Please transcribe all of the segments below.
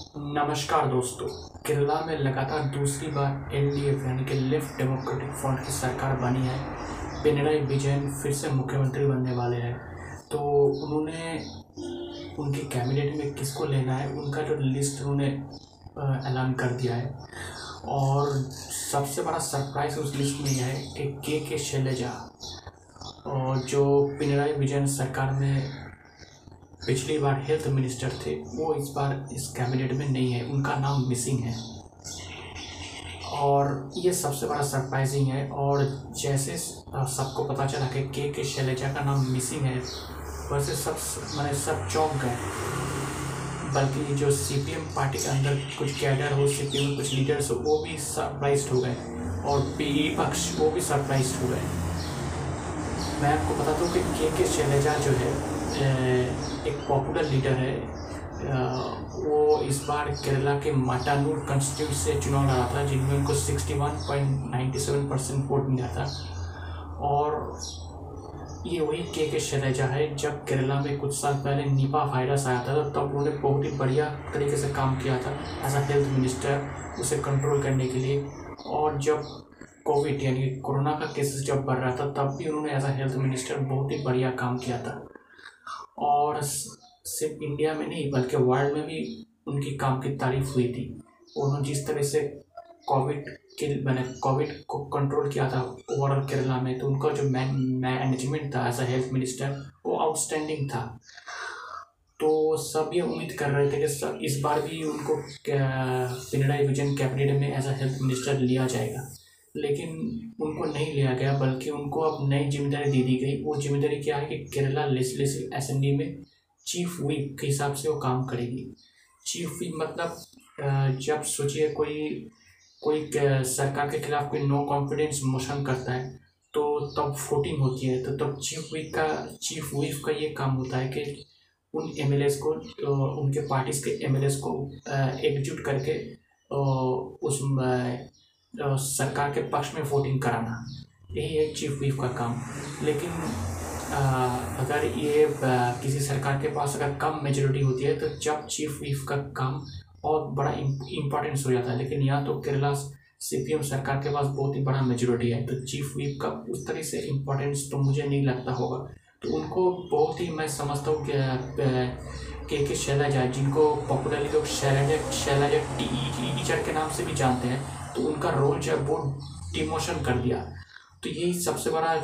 नमस्कार दोस्तों, केरला में लगातार दूसरी बार एनडीएफ यानी कि लेफ़्ट डेमोक्रेटिक फ्रंट की सरकार बनी है। पिनराई विजयन फिर से मुख्यमंत्री बनने वाले हैं। तो उन्होंने, उनकी कैबिनेट में किसको लेना है, उनका जो लिस्ट उन्होंने ऐलान कर दिया है। और सबसे बड़ा सरप्राइज़ उस लिस्ट में यह है कि के के शैलजा, और जो पिनराई विजयन सरकार में पिछली बार हेल्थ मिनिस्टर थे, वो इस बार इस कैबिनेट में नहीं है, उनका नाम मिसिंग है। और ये सबसे बड़ा सरप्राइजिंग है, और जैसे सबको पता चला कि के के शैलजा का नाम मिसिंग है, वैसे सब मैंने सब चौंक गए। बल्कि जो सीपीएम पार्टी के अंदर कुछ कैडर हो सी सीपीएम कुछ लीडर्स हो, वो भी सरप्राइज़ हो गए, और पी पक्ष वो भी सरप्राइज़ हो गए। मैं आपको बता दूँ कि के के शैलजा जो है एक पॉपुलर लीडर है वो इस बार केरला के माटानूर कंस्टिट्यूट से चुनाव लड़ा था, जिनमें उनको 61.97 परसेंट वोट मिला था। और ये वही के के शैलजा है, जब केरला में कुछ साल पहले निपा वायरस आया था तब तो उन्होंने बहुत ही बढ़िया तरीके से काम किया था एज अ हेल्थ मिनिस्टर उसे कंट्रोल करने के लिए। और जब कोविड यानी कोरोना का केसेस जब बढ़ रहा था, तब भी उन्होंने एज अ हेल्थ मिनिस्टर बहुत ही बढ़िया काम किया था। और सिर्फ़ इंडिया में नहीं, बल्कि वर्ल्ड में भी उनकी काम की तारीफ़ हुई थी। उन्होंने जिस तरह से कोविड के मैंने कोविड को कंट्रोल किया था ओवरऑल केरला में तो उनका जो मैनेजमेंट था एज अ हेल्थ मिनिस्टर वो आउटस्टैंडिंग था। तो सब ये उम्मीद कर रहे थे कि सब इस बार भी उनको पिनराई विजयन कैबिनेट में एज अ हेल्थ मिनिस्टर लिया जाएगा। लेकिन उनको नहीं लिया गया, बल्कि उनको अब नई ज़िम्मेदारी दे दी गई। वो ज़िम्मेदारी क्या है कि केरला लेजिस्लेटिव असेंबली में चीफ व्हीप के हिसाब से वो काम करेगी। चीफ व्हीप मतलब जब सोचिए कोई कोई सरकार के खिलाफ कोई नो कॉन्फिडेंस मोशन करता है तो तब वोटिंग होती है। तो तब चीफ व्हीप का चीफ व्हीप का ये काम होता है कि उन एम को तो उनके पार्टीज़ के एम को एकजुट करके उस सरकार के पक्ष में वोटिंग कराना, यही है चीफ व्हीप का काम। लेकिन अगर ये किसी सरकार के पास अगर कम मेजोरिटी होती है तो जब चीफ व्हीप का काम और बड़ा इम्पोर्टेंस हो जाता है। लेकिन यहाँ तो केरला सीपीएम सरकार के पास बहुत ही बड़ा मेजोरिटी है तो चीफ व्हीप का उस तरह से इम्पोर्टेंस तो मुझे नहीं लगता होगा। तो उनको बहुत ही मैं समझता हूँ के के शैलजा, जिनको पॉपुलरली लोग शैलजा शैलजा टीचर के नाम से भी जानते हैं तो उनका रोल जो है वो डिमोशन कर दिया। तो यही सबसे बड़ा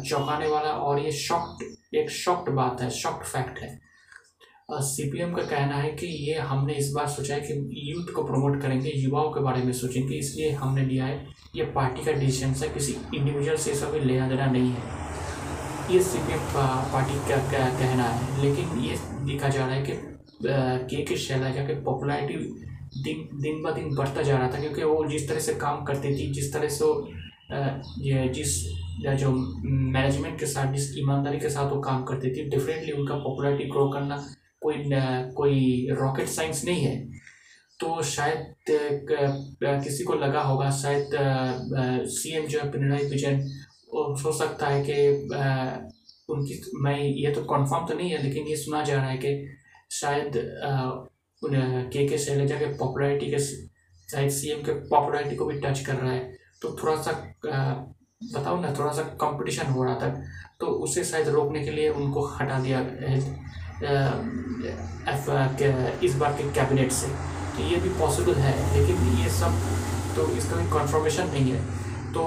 चौंकाने वाला और ये शॉक्ड एक शॉक्ड बात है शॉक्ड फैक्ट है। सीपीएम का कहना है कि ये हमने इस बार सोचा है कि यूथ को प्रमोट करेंगे, युवाओं के बारे में सोचेंगे, इसलिए हमने लिया है। ये पार्टी का डिसीज़न है, किसी इंडिविजुअल से सब लेना देना नहीं है। ये सी सीपीएम पार्टी का कहना है? लेकिन ये देखा जा रहा है कि के के शैलजा के पॉपुलैरिटी दिन दिन ब दिन बढ़ता जा रहा था क्योंकि वो जिस तरह से काम करती थी, जिस तरह से ये जिस जो मैनेजमेंट के साथ, जिस ईमानदारी के साथ वो काम करती थी डेफिनेटली उनका पॉपुलैरिटी ग्रो करना कोई कोई रॉकेट साइंस नहीं है। तो शायद किसी को लगा होगा, शायद सीएम जो है पिनराई विजयन हो सकता है कि उनकी, मैं, ये तो कंफर्म तो नहीं है, लेकिन ये सुना जा रहा है कि शायद के के शैलजा के पॉपुलैरिटी के शायद सीएम के पॉपुलैरिटी को भी टच कर रहा है। तो थोड़ा सा बताओ ना, थोड़ा सा कंपटीशन हो रहा था तो उसे शायद रोकने के लिए उनको हटा दिया एफ़ इस बार के कैबिनेट से। तो ये भी पॉसिबल है, लेकिन ये सब तो इसका भी कंफर्मेशन नहीं है। तो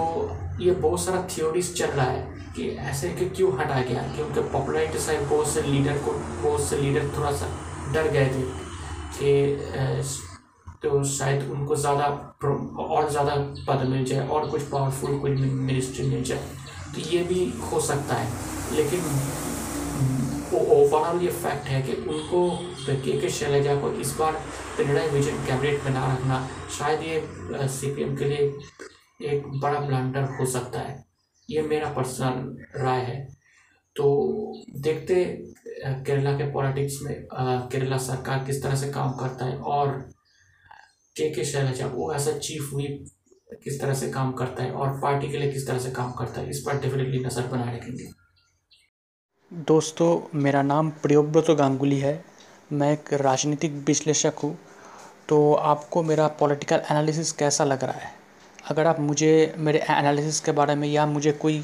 ये बहुत सारा थियोरीज चल रहा है कि ऐसे कि क्यों हटा गया, कि उनके पॉपुलरिटी से बहुत से लीडर को, बहुत से लीडर थोड़ा सा डर गए थे। कि तो शायद उनको ज़्यादा और ज़्यादा पद मिल जाए और कुछ पावरफुल कोई मिनिस्ट्री मिल जाए तो ये भी हो सकता है। लेकिन ओवरऑल ये फैक्ट है कि उनको के के शैलजा को इस बार पिनराई विजन कैबिनेट में ना रखना शायद ये सीपीएम के लिए एक बड़ा ब्लंडर हो सकता है। ये मेरा पर्सनल राय है। तो देखते केरला के पॉलिटिक्स में केरला सरकार किस तरह से काम करता है और के के शैलजा वो अ चीफ व्हीप किस तरह से काम करता है और पार्टी के लिए किस तरह से काम करता है, इस पर डेफिनेटली नज़र बनाए रखेंगे। दोस्तों, मेरा नाम प्रियोव्रत गांगुली है। मैं एक राजनीतिक विश्लेषक हूँ। तो आपको मेरा पॉलिटिकल एनालिसिस कैसा लग रहा है? अगर आप मुझे, मेरे एनालिसिस के बारे में या मुझे कोई